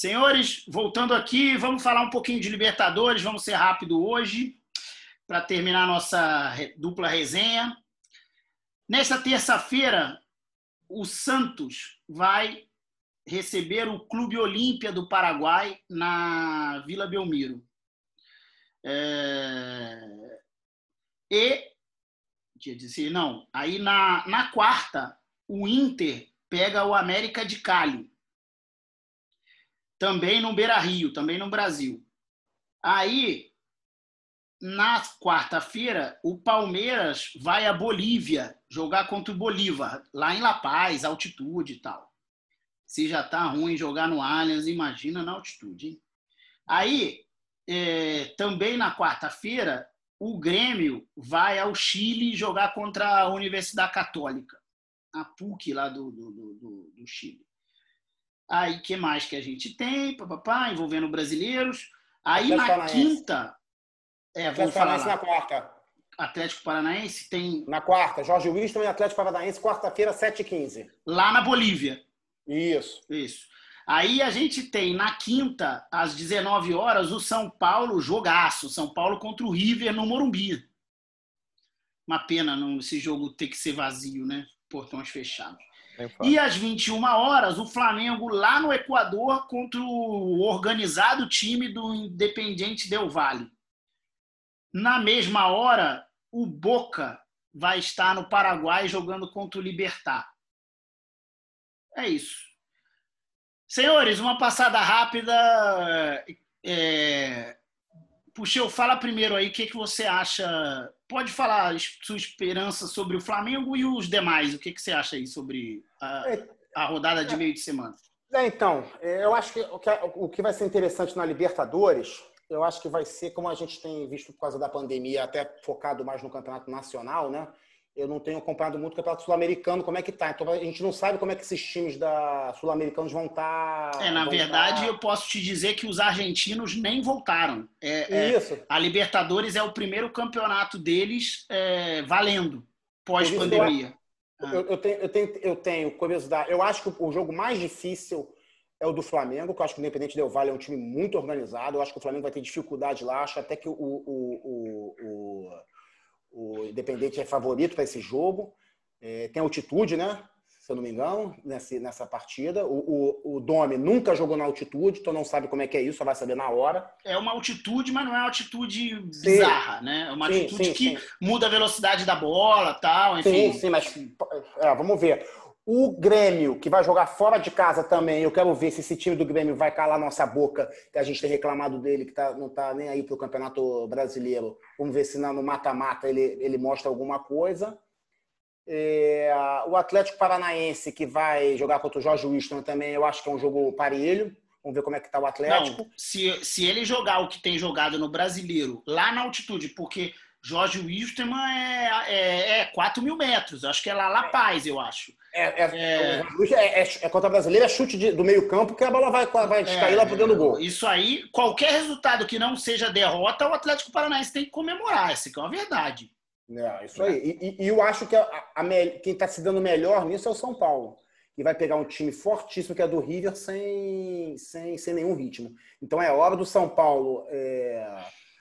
Senhores, voltando aqui, vamos falar um pouquinho de Libertadores, vamos ser rápido hoje, para terminar nossa dupla resenha. Nessa terça-feira, o Santos vai receber o Clube Olímpia do Paraguai na Vila Belmiro. É... E, tinha dizer, não, aí na, na quarta, o Inter pega o América de Cali. Também no Beira Rio, também no Brasil. Aí, na quarta-feira, o Palmeiras vai a Bolívia jogar contra o Bolívar, lá em La Paz, altitude e tal. Se já tá ruim jogar no Allianz, imagina na altitude. Hein? Aí, é, também na quarta-feira, o Grêmio vai ao Chile jogar contra a Universidade Católica, a PUC lá do, do, do, do Chile. Aí, que mais que a gente tem? Papapá, envolvendo brasileiros. Aí, Atlético na quinta... É, vou falar lá. na quarta. Atlético Paranaense tem... Na quarta, Jorge Wilson e Atlético Paranaense, quarta-feira, 7h15. Lá na Bolívia. Isso. Isso. Aí a gente tem na quinta, às 19 horas, o São Paulo jogaço. São Paulo contra o River no Morumbi. Uma pena não, esse jogo ter que ser vazio, né? Portões fechados. E às 21 horas, o Flamengo lá no Equador contra o organizado time do Independiente Del Valle. Na mesma hora, o Boca vai estar no Paraguai jogando contra o Libertar. É isso. Senhores, uma passada rápida. É... Puxeu, fala primeiro aí o que, que você acha. Pode falar sua esperança sobre o Flamengo e os demais. O que, que você acha aí sobre a, a rodada de meio de semana? É, então, é, eu acho que o, que o que vai ser interessante na Libertadores, eu acho que vai ser, como a gente tem visto por causa da pandemia, até focado mais no campeonato nacional, né? Eu não tenho acompanhado muito o Campeonato Sul-Americano, como é que tá. Então a gente não sabe como é que esses times da Sul-Americanos vão estar. Tá, é, na verdade, tá... eu posso te dizer que os argentinos nem voltaram. É, é Isso. É, a Libertadores é o primeiro campeonato deles é, valendo pós-pandemia. Eu, eu, tenho, eu, tenho, eu tenho curiosidade. Eu acho que o jogo mais difícil é o do Flamengo, que eu acho que o Independente Del Vale é um time muito organizado. Eu acho que o Flamengo vai ter dificuldade lá. Acho até que o, o, o, o o Independente é favorito para esse jogo. É, tem altitude, né? Se eu não me engano, nessa, nessa partida. O, o, o Domi nunca jogou na altitude, então não sabe como é que é isso, só vai saber na hora. É uma altitude, mas não é uma altitude bizarra, né? É uma sim, altitude sim, que sim. muda a velocidade da bola tal, enfim. Sim, sim, mas é, vamos ver. O Grêmio, que vai jogar fora de casa também, eu quero ver se esse time do Grêmio vai calar nossa boca, que a gente tem reclamado dele, que tá, não está nem aí para o Campeonato Brasileiro. Vamos ver se no mata-mata ele, ele mostra alguma coisa. É, o Atlético Paranaense, que vai jogar contra o Jorge Wilson também, eu acho que é um jogo parelho. Vamos ver como é que está o Atlético. Não, se, se ele jogar o que tem jogado no Brasileiro, lá na altitude, porque Jorge Wilstermann é, é, é 4 mil metros. Acho que é lá La Paz, eu acho. É, é, é, é, é, é contra a brasileira, é chute de, do meio campo que a bola vai, vai cair lá por dentro do gol. Isso aí, qualquer resultado que não seja derrota, o Atlético Paranaense tem que comemorar. Essa que é uma verdade. É, isso aí. E, e, eu acho que a, a, quem está se dando melhor nisso é o São Paulo. Que vai pegar um time fortíssimo que é do River sem, sem, sem nenhum ritmo. Então é hora do São Paulo é,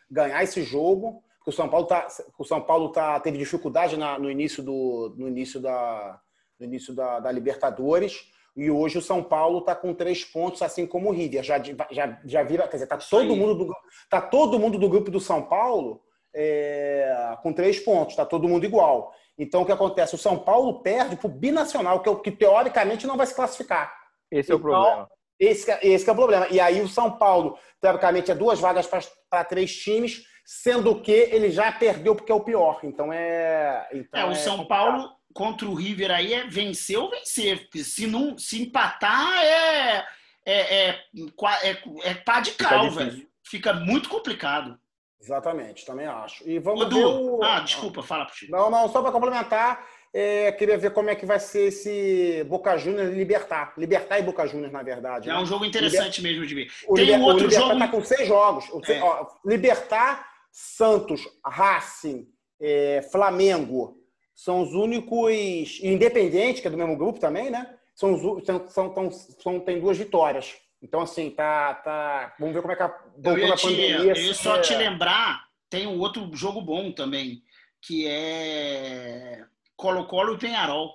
ganhar esse jogo o São Paulo tá, o São Paulo tá, teve dificuldade na, no início do no início da no início da, da Libertadores e hoje o São Paulo está com três pontos, assim como o River. Já, já, já vira, quer dizer, tá todo mundo do tá todo mundo do grupo do São Paulo é, com três pontos, está todo mundo igual. Então o que acontece? O São Paulo perde para o binacional, que, é o, que teoricamente não vai se classificar. Esse então, é o então, problema. Esse, esse é o problema. E aí o São Paulo, teoricamente, é duas vagas para três times sendo que ele já perdeu porque é o pior. Então é. Então é, o é São Paulo contra o River aí é vencer ou vencer. Porque se, não, se empatar é, é, é, é, é pá de cal, velho. Fica muito complicado. Exatamente, também acho. E vamos Edu, ver o... Ah, desculpa, fala pro Chico. Não, não, só para complementar, é, queria ver como é que vai ser esse Boca Juniors e Libertar. Libertar e Boca Juniors, na verdade. É um jogo interessante Liber... mesmo de ver. O Tem Liber... um outro o Libertar jogo. tá com seis jogos. É. Libertar Santos, Racing, é, Flamengo são os únicos. Independente, que é do mesmo grupo também, né? São, são, são, são, tem duas vitórias. Então, assim, tá. tá... Vamos ver como é que a. Eu ia, te, pandemia, eu ia só é... te lembrar, tem um outro jogo bom também, que é Colo-Colo e Penharol.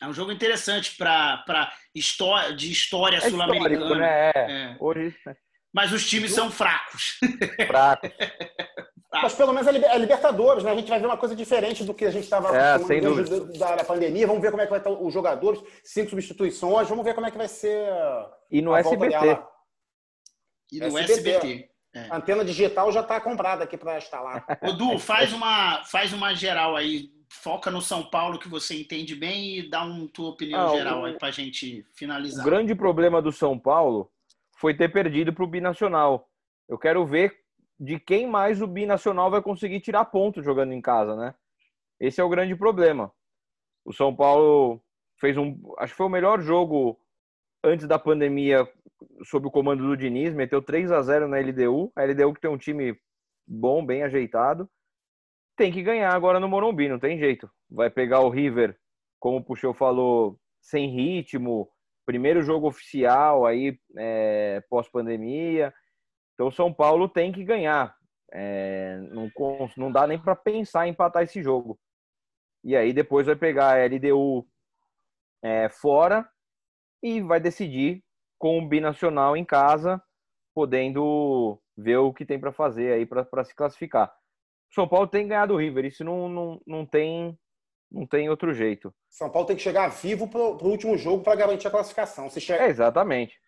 É um jogo interessante para história de história é sul-americana. Né? É. é. Mas os times são fracos. Fracos. Mas pelo menos a Libertadores, né? A gente vai ver uma coisa diferente do que a gente estava é, da, da, pandemia. Vamos ver como é que vai estar os jogadores, cinco substituições, vamos ver como é que vai ser. E no SBT. E no SBT. SBT. É. A antena digital já está comprada aqui para instalar. Edu, faz uma, faz uma geral aí. Foca no São Paulo que você entende bem e dá uma tua opinião ah, geral o, aí para a gente finalizar. O grande problema do São Paulo foi ter perdido para o Binacional. Eu quero ver de quem mais o Binacional vai conseguir tirar ponto jogando em casa, né? Esse é o grande problema. O São Paulo fez um. Acho que foi o melhor jogo antes da pandemia sob o comando do Diniz, meteu 3 a 0 na LDU. A LDU que tem um time bom, bem ajeitado. Tem que ganhar agora no Morumbi, não tem jeito. Vai pegar o River, como o Puxeu falou, sem ritmo. Primeiro jogo oficial aí, é, pós-pandemia. Então o São Paulo tem que ganhar. É, não, não dá nem para pensar em empatar esse jogo. E aí depois vai pegar a LDU é, fora e vai decidir com o binacional em casa, podendo ver o que tem para fazer aí para se classificar. O São Paulo tem ganhado o River, isso não, não, não, tem, não tem outro jeito. São Paulo tem que chegar vivo para o último jogo para garantir a classificação. Se chega... É, exatamente.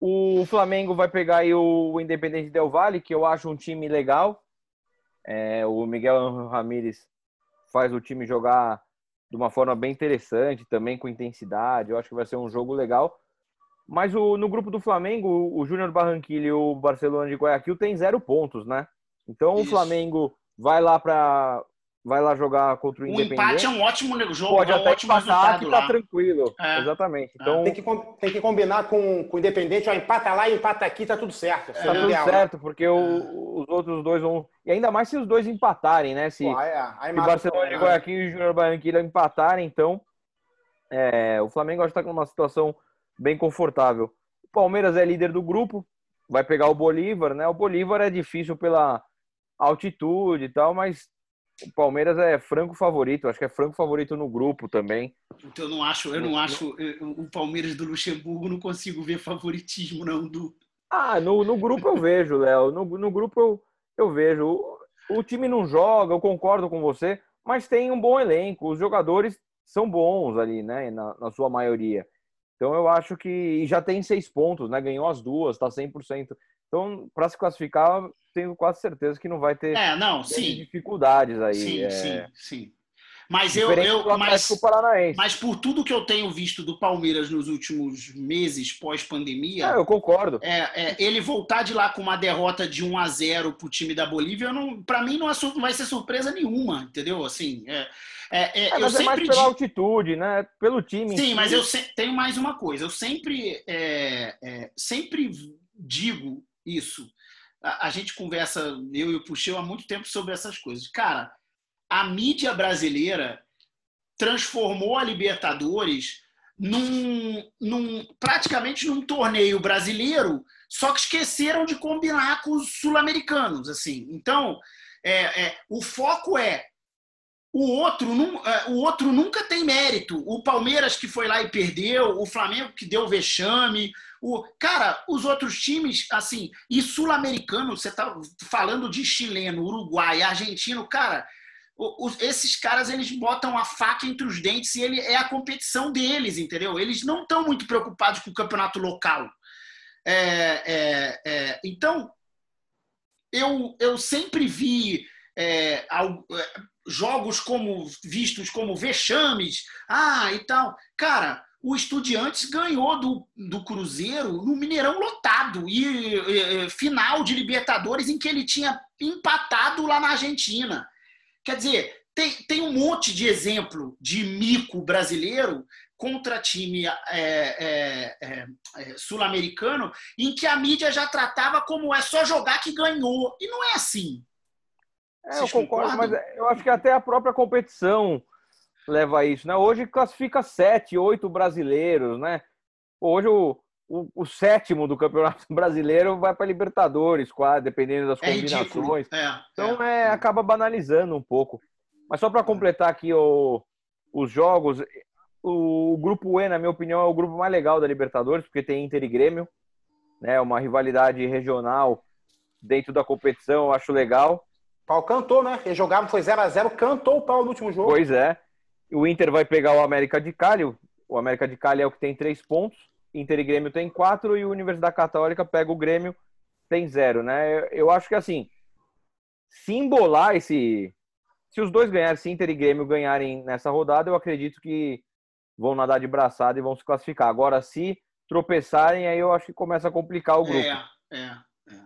O Flamengo vai pegar aí o Independente Del Valle, que eu acho um time legal. É, o Miguel Ramírez faz o time jogar de uma forma bem interessante, também com intensidade. Eu acho que vai ser um jogo legal. Mas o, no grupo do Flamengo, o Júnior Barranquilla e o Barcelona de Guayaquil tem zero pontos, né? Então Isso. o Flamengo vai lá para vai lá jogar contra o Independente. O empate é um ótimo jogo, Pode é um até ótimo resultado que tá lá. tranquilo. É. Exatamente. É. Então tem que, tem que combinar com, com o Independente, ó, empata lá e empata aqui, tá tudo certo. Tá tudo ideal. certo, porque o, é. os outros dois vão e ainda mais se os dois empatarem, né? Se, Pô, é. se Barcelona de Guayaquil e Júnior Barranquilla empatarem, então é, o Flamengo acho que tá numa situação bem confortável. O Palmeiras é líder do grupo, vai pegar o Bolívar, né? O Bolívar é difícil pela altitude e tal, mas o Palmeiras é franco favorito, acho que é franco favorito no grupo também. Então, eu não acho, eu não acho o Palmeiras do Luxemburgo não consigo ver favoritismo não do. Ah, no, no grupo eu vejo, Léo. No, no grupo eu, eu vejo. O, o time não joga, eu concordo com você, mas tem um bom elenco. Os jogadores são bons ali, né? Na, na sua maioria. Então eu acho que já tem seis pontos, né? Ganhou as duas, tá 100%. Então, para se classificar, tenho quase certeza que não vai ter é, não, dificuldades aí. Sim, é... sim, sim. Mas eu, eu mas, mas por tudo que eu tenho visto do Palmeiras nos últimos meses pós-pandemia, é, eu concordo. É, é, ele voltar de lá com uma derrota de 1 a 0 para o time da Bolívia, para mim não, é, não, vai ser surpresa nenhuma, entendeu? Assim, é, é, é, mas é mais pela altitude, né? Pelo time. Sim, mas eu tenho mais uma coisa. Eu sempre, sempre digo isso. A, a, gente conversa, eu e o Puxeu, há muito tempo sobre essas coisas. Cara, a mídia brasileira transformou a Libertadores num, num praticamente num torneio brasileiro, só que esqueceram de combinar com os sul-americanos, assim. Então, é, é, o foco é o outro, é, o outro nunca tem mérito. O Palmeiras que foi lá e perdeu, o Flamengo que deu vexame, o, cara, os outros times, assim, e sul-americano, você tá falando de chileno, uruguai, argentino, cara, os, esses caras eles botam a faca entre os dentes e ele é a competição deles, entendeu? Eles não estão muito preocupados com o campeonato local. É, é, é, então, eu, eu sempre vi é, é, jogos como vistos como vexames, ah, e tal. Cara, o Estudiantes ganhou do, do Cruzeiro no Mineirão lotado e, e, final de Libertadores em que ele tinha empatado lá na Argentina. Quer dizer, tem, tem um monte de exemplo de mico brasileiro contra time é, é, é, é, sul-americano em que a mídia já tratava como é só jogar que ganhou. E não é assim. É, eu concordo, mas eu acho que até a própria competição leva a isso, né? Hoje classifica sete, oito brasileiros, né? Hoje o, o, o, sétimo do Campeonato Brasileiro vai para Libertadores, quase, dependendo das é combinações. É, então é. é, acaba banalizando um pouco. Mas só para completar aqui o, os jogos, o, o, grupo E, na minha opinião, é o grupo mais legal da Libertadores, porque tem Inter e Grêmio, né? Uma rivalidade regional dentro da competição, eu acho legal. O pau cantou, né? Ele jogava, foi 0 a 0 cantou o pau no último jogo. Pois é. O Inter vai pegar o América de Cali. O América de Cali é o que tem três pontos. Inter e Grêmio tem quatro e o Universidade Católica pega o Grêmio, tem zero, né? Eu acho que assim, se embolar esse. Se os dois ganharem, se Inter e Grêmio ganharem nessa rodada, eu acredito que vão nadar de braçada e vão se classificar. Agora, se tropeçarem, aí eu acho que começa a complicar o grupo. É, é, é.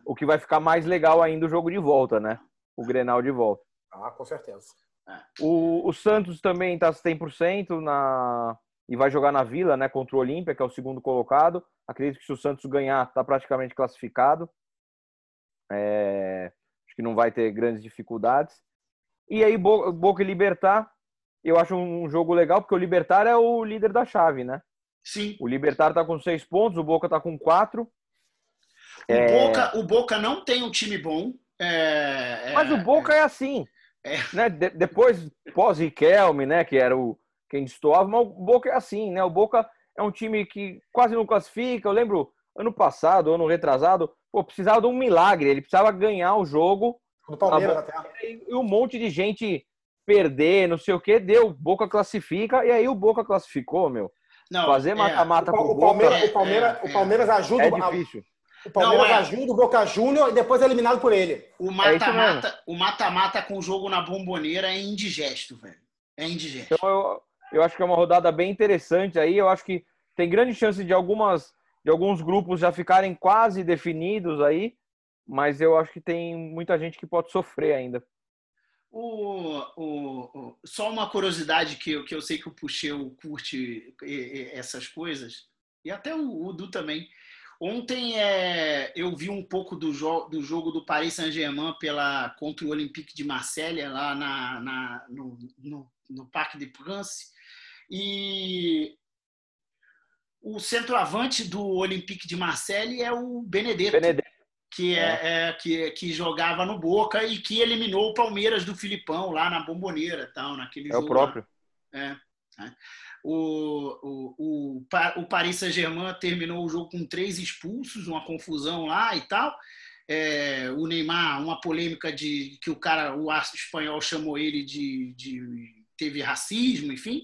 O que vai ficar mais legal ainda o jogo de volta, né? O Grenal de volta. Ah, com certeza. É. O, o Santos também está 100% na, e vai jogar na Vila, né, contra o Olímpia, que é o segundo colocado. Acredito que se o Santos ganhar, está praticamente classificado. É... Acho que não vai ter grandes dificuldades. E aí, Boca e Libertar, eu acho um jogo legal, porque o Libertar é o líder da chave, né? Sim. O Libertar está com seis pontos, o Boca está com quatro. O, é... Boca, o Boca não tem um time bom. É... Mas o Boca é, é assim. É. Né? De, depois, pós-Riquelme, né? Que era o, quem destoava, mas o Boca é assim, né? O Boca é um time que quase não classifica. Eu lembro ano passado, ano retrasado, pô, precisava de um milagre. Ele precisava ganhar o jogo. Do Palmeiras até. E um monte de gente perder, não sei o que, deu. Boca classifica, e aí o Boca classificou, meu. Não, Fazer é. mata-mata é, o, o, Palmeiras, é, o, Palmeiras, é, o Palmeiras ajuda. É difícil. O Palmeiras não, é. ajuda o Boca Júnior e depois é eliminado por ele. O mata-mata, o mata-mata com o jogo na bomboneira é indigesto, velho. É indigesto. Então eu, eu acho que é uma rodada bem interessante aí. Eu acho que tem grande chance de algumas de alguns grupos já ficarem quase definidos aí, mas eu acho que tem muita gente que pode sofrer ainda. O, o, o, só uma curiosidade que eu, que eu sei que o Puxeu curte essas coisas, e até o, o Du também. Ontem é, eu vi um pouco do, jo do jogo do Paris Saint-Germain pela contra o Olympique de Marselha lá na, na no, no, no Parque de France e o centroavante do Olympique de Marseille é o Benedetto, Benedetto. Que, é, é. é, que, que jogava no Boca e que eliminou o Palmeiras do Filipão lá na Bomboneira. Tal, naquele é o próprio. É, é. O, o, o, o Paris Saint-Germain terminou o jogo com três expulsos, uma confusão lá e tal. É, o Neymar, uma polêmica de que o cara, o espanhol chamou ele de, de teve racismo, enfim.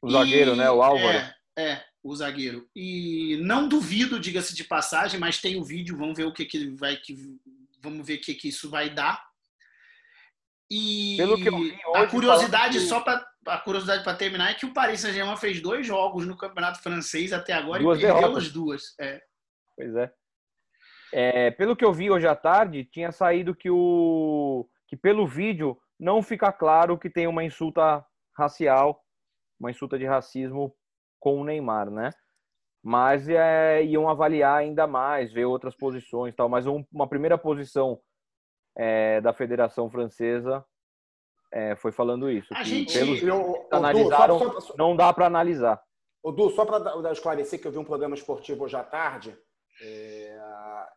O zagueiro, e, né? O Álvaro. É, é, o zagueiro. E não duvido, diga-se de passagem, mas tem o vídeo, vamos ver o que, que vai que vamos ver o que, que isso vai dar. E Pelo que eu vi hoje, a curiosidade que... só para a curiosidade para terminar é que o Paris Saint-Germain fez dois jogos no Campeonato Francês até agora duas e perdeu derrotas. as duas. É. Pois é. é. Pelo que eu vi hoje à tarde, tinha saído que o que pelo vídeo não fica claro que tem uma insulta racial uma insulta de racismo com o Neymar, né? Mas é, iam avaliar ainda mais, ver outras posições tal. Mas um, uma primeira posição é, da Federação Francesa é, foi falando isso. A gente... Pelos eu, analisaram, Du, só, só, não dá para analisar. O Du, só para esclarecer que eu vi um programa esportivo hoje à tarde, é,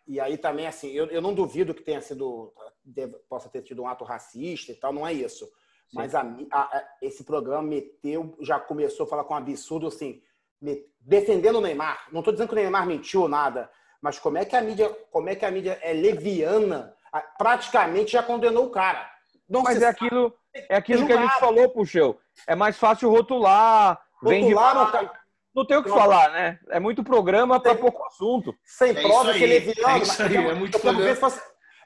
e aí também, assim, eu, eu não duvido que tenha sido, deve, possa ter tido um ato racista e tal, não é isso. Mas a, a, esse programa meteu, já começou a falar com um absurdo assim, me, defendendo o Neymar. Não estou dizendo que o Neymar mentiu ou nada, mas como é que a mídia, como é que a mídia é leviana, praticamente já condenou o cara. Não mas é aquilo, é aquilo que a gente falou, Puxeu. É mais fácil rotular, rotular não, não tem o que falar, né? É muito programa para pouco assunto. Sem é prova que ele é leviano. É, isso aí, é muito programa.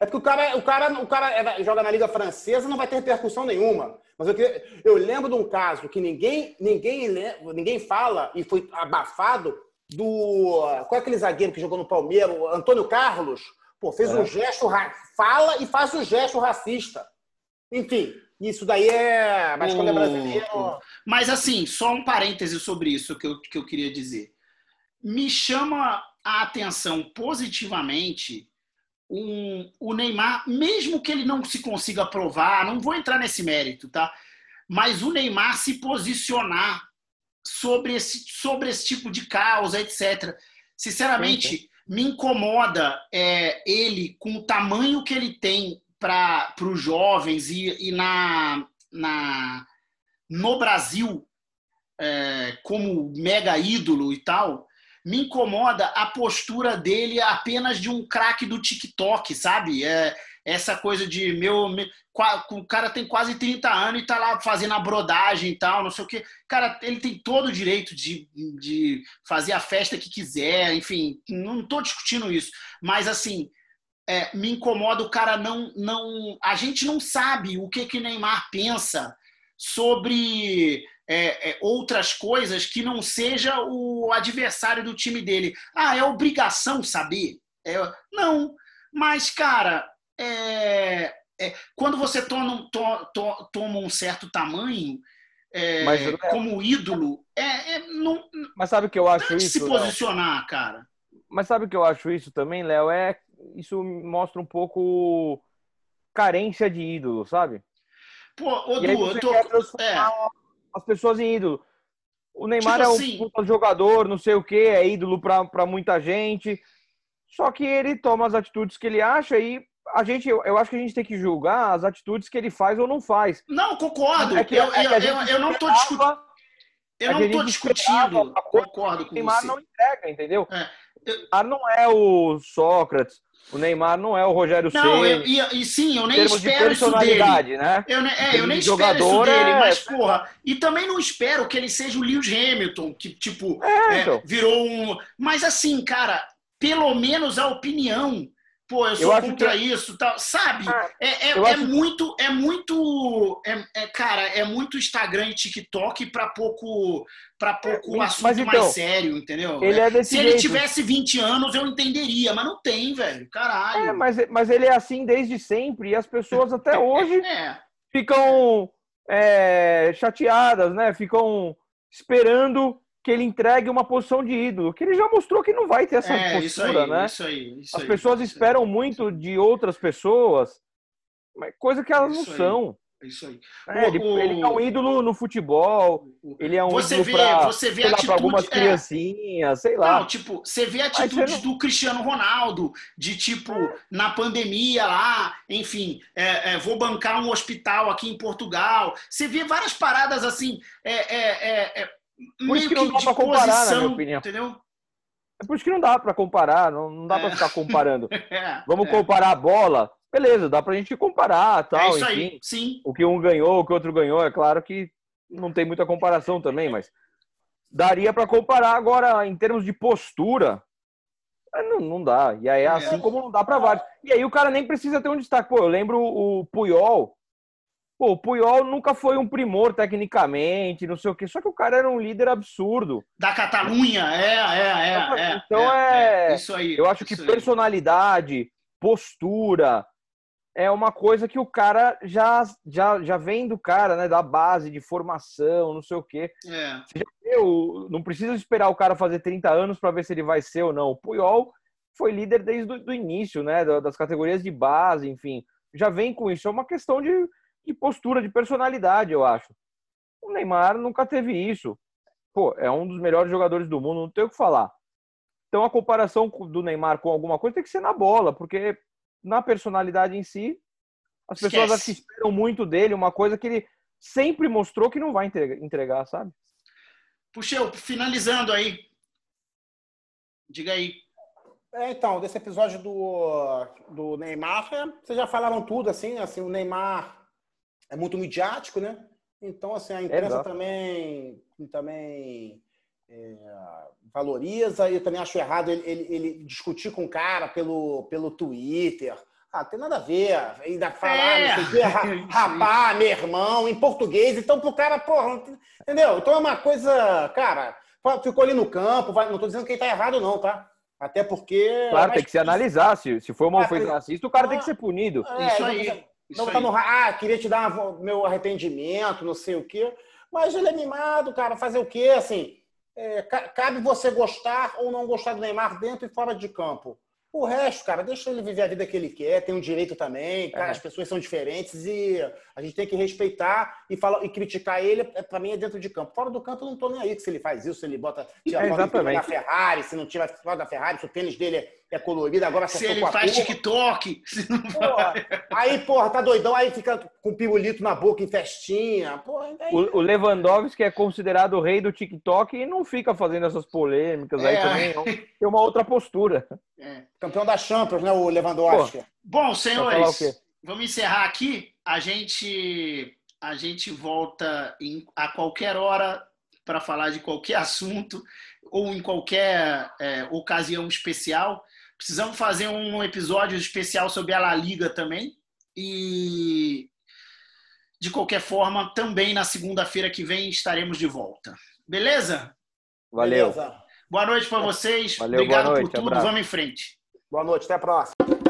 É porque o cara, o cara, o cara é, joga na Liga Francesa, não vai ter repercussão nenhuma. Mas eu, eu lembro de um caso que ninguém, ninguém, ninguém fala e foi abafado do. Qual é aquele zagueiro que jogou no Palmeiras? Antônio Carlos. Pô, fez é. um gesto, fala e faz um gesto racista. Enfim, isso daí é. Mas quando é brasileiro. Mas assim, só um parêntese sobre isso que eu, que eu queria dizer. Me chama a atenção positivamente um, o Neymar, mesmo que ele não se consiga provar, não vou entrar nesse mérito, tá? Mas o Neymar se posicionar sobre esse, sobre esse tipo de causa, etc. Sinceramente, sim. me incomoda é, ele com o tamanho que ele tem para os jovens e, e na, na, no Brasil é, como mega ídolo e tal, me incomoda a postura dele apenas de um craque do TikTok, sabe? É, essa coisa de meu, meu, o cara tem quase 30 anos e tá lá fazendo a brodagem e tal, não sei o que. Cara, ele tem todo o direito de, de fazer a festa que quiser, enfim, não tô discutindo isso, mas assim, é, me incomoda o cara não não a gente não sabe o que que Neymar pensa sobre é, é, outras coisas que não seja o adversário do time dele. Ah, é obrigação saber? É, não, mas, cara, é, é quando você toma, to, to, toma um certo tamanho, é, mas, como ídolo, é, não, mas sabe o que eu acho isso? se posicionar, Léo? cara. Mas sabe o que eu acho isso também, Léo? É, isso mostra um pouco carência de ídolo, sabe? Pô, ô, Du, eu tô. É as pessoas em ídolo. O Neymar tipo é um assim... jogador, não sei o que, é ídolo para muita gente. Só que ele toma as atitudes que ele acha e a gente, eu, eu, acho que a gente tem que julgar as atitudes que ele faz ou não faz. Não, concordo. É que, eu, é eu, eu, eu, não estou discutindo. Eu não estou discutindo. Concordo com o Neymar você. não entrega, entendeu? É. Eu... Neymar não é o Sócrates. O Neymar não é o Rogério Não, eu, e, e, sim, eu nem espero isso dele. Né? Eu, é, eu nem espero isso dele, é... mas, porra, e também não espero que ele seja o Lewis Hamilton, que, tipo, é, é, então. virou um. Mas assim, cara, pelo menos a opinião pô, eu sou eu contra que... isso, tal, sabe? Ah, é, é, é muito, é muito, é, é, cara, é muito Instagram e TikTok para pouco, para pouco é, assunto então, mais sério, entendeu? Ele é desse Se ele tivesse 20 anos, eu entenderia, mas não tem, velho, caralho. É, mas, mas ele é assim desde sempre e as pessoas até hoje é. ficam chateadas, né? Ficam esperando que ele entregue uma posição de ídolo, que ele já mostrou que não vai ter essa é, postura, isso aí, né? Isso aí, isso As pessoas aí, esperam muito de outras pessoas, coisa que elas não são. Isso aí. É, ele, o, ele, é um ídolo no futebol, ele é um você ídolo vê, pra, você vê atitude, algumas é. criancinhas, sei lá. Não, tipo, você vê atitudes não... do Cristiano Ronaldo, de tipo, é. na pandemia lá, enfim, é, é, vou bancar um hospital aqui em Portugal. Você vê várias paradas assim, é, por isso que não dá para comparar, posição, na minha opinião. Entendeu? É por isso que não dá para comparar, não, não dá é. para ficar comparando. é, Vamos é. comparar a bola, beleza, dá para a gente comparar, tal, é isso enfim, aí, sim. O que um ganhou, o que o outro ganhou, é claro que não tem muita comparação também, mas daria para comparar agora em termos de postura. É, não, não dá. E aí é assim como não dá para vários. E aí o cara nem precisa ter um destaque. Pô, eu lembro o Puyol, Pô, o Puyol nunca foi um primor tecnicamente, não sei o quê, só que o cara era um líder absurdo. Da Catalunha, é, é, é. é então é, é, é Isso aí. Eu acho que personalidade, postura, é uma coisa que o cara já, já, já vem do cara, né? Da base, de formação, não sei o quê. É. Eu não precisa esperar o cara fazer 30 anos para ver se ele vai ser ou não. O Puyol foi líder desde o início, né? Das categorias de base, enfim. Já vem com isso. É uma questão de de postura, de personalidade, eu acho. O Neymar nunca teve isso. Pô, é um dos melhores jogadores do mundo, não tem o que falar. Então a comparação do Neymar com alguma coisa tem que ser na bola, porque na personalidade em si, as pessoas Esquece. acho que esperam muito dele, uma coisa que ele sempre mostrou que não vai entregar, sabe? Puxeu, finalizando aí. Diga aí. É, então, desse episódio do, do Neymar, vocês já falaram tudo, assim, assim, o Neymar é muito midiático, né? Então, assim, a imprensa é também, também é, valoriza. E eu também acho errado ele, ele, ele, discutir com o cara pelo, pelo Twitter. Ah, tem nada a ver. Ainda falar, é. não sei o rapá, meu irmão, em português. Então, pro cara, porra, entendeu? Então é uma coisa, cara, ficou ali no campo, vai, não tô dizendo que ele tá errado, não, tá? Até porque. Claro, tem que se analisar. Se, se for uma ofensa racista, o cara tem que ser punido. É, Isso aí. Não tá no ah, queria te dar meu arrependimento, não sei o quê. Mas ele é mimado, cara. Fazer o quê? Assim, é, cabe você gostar ou não gostar do Neymar dentro e fora de campo. O resto, cara, deixa ele viver a vida que ele quer, tem um direito também, cara, é. as pessoas são diferentes e a gente tem que respeitar e falar e criticar ele, é, para mim é dentro de campo. Fora do campo eu não tô nem aí se ele faz isso, se ele bota tira é, foto da Ferrari, se não tira foto da Ferrari, se o tênis dele é é colorido, agora Se ele faz TikTok. Porra, aí, porra, tá doidão, aí fica com pirulito na boca em festinha. Porra, aí... o, o Lewandowski é considerado o rei do TikTok e não fica fazendo essas polêmicas é. aí também. Não. Tem uma outra postura. É. Campeão da Champions, né, o Lewandowski? Pô, Bom, senhores, vamos encerrar aqui. A gente, a gente volta em, a qualquer hora para falar de qualquer assunto ou em qualquer é, ocasião especial. Precisamos fazer um episódio especial sobre a La Liga também. E de qualquer forma, também na segunda-feira que vem estaremos de volta. Beleza? Valeu. Beleza. Boa noite para vocês. Valeu, Obrigado noite, por tudo. Abraço. Vamos em frente. Boa noite, até a próxima.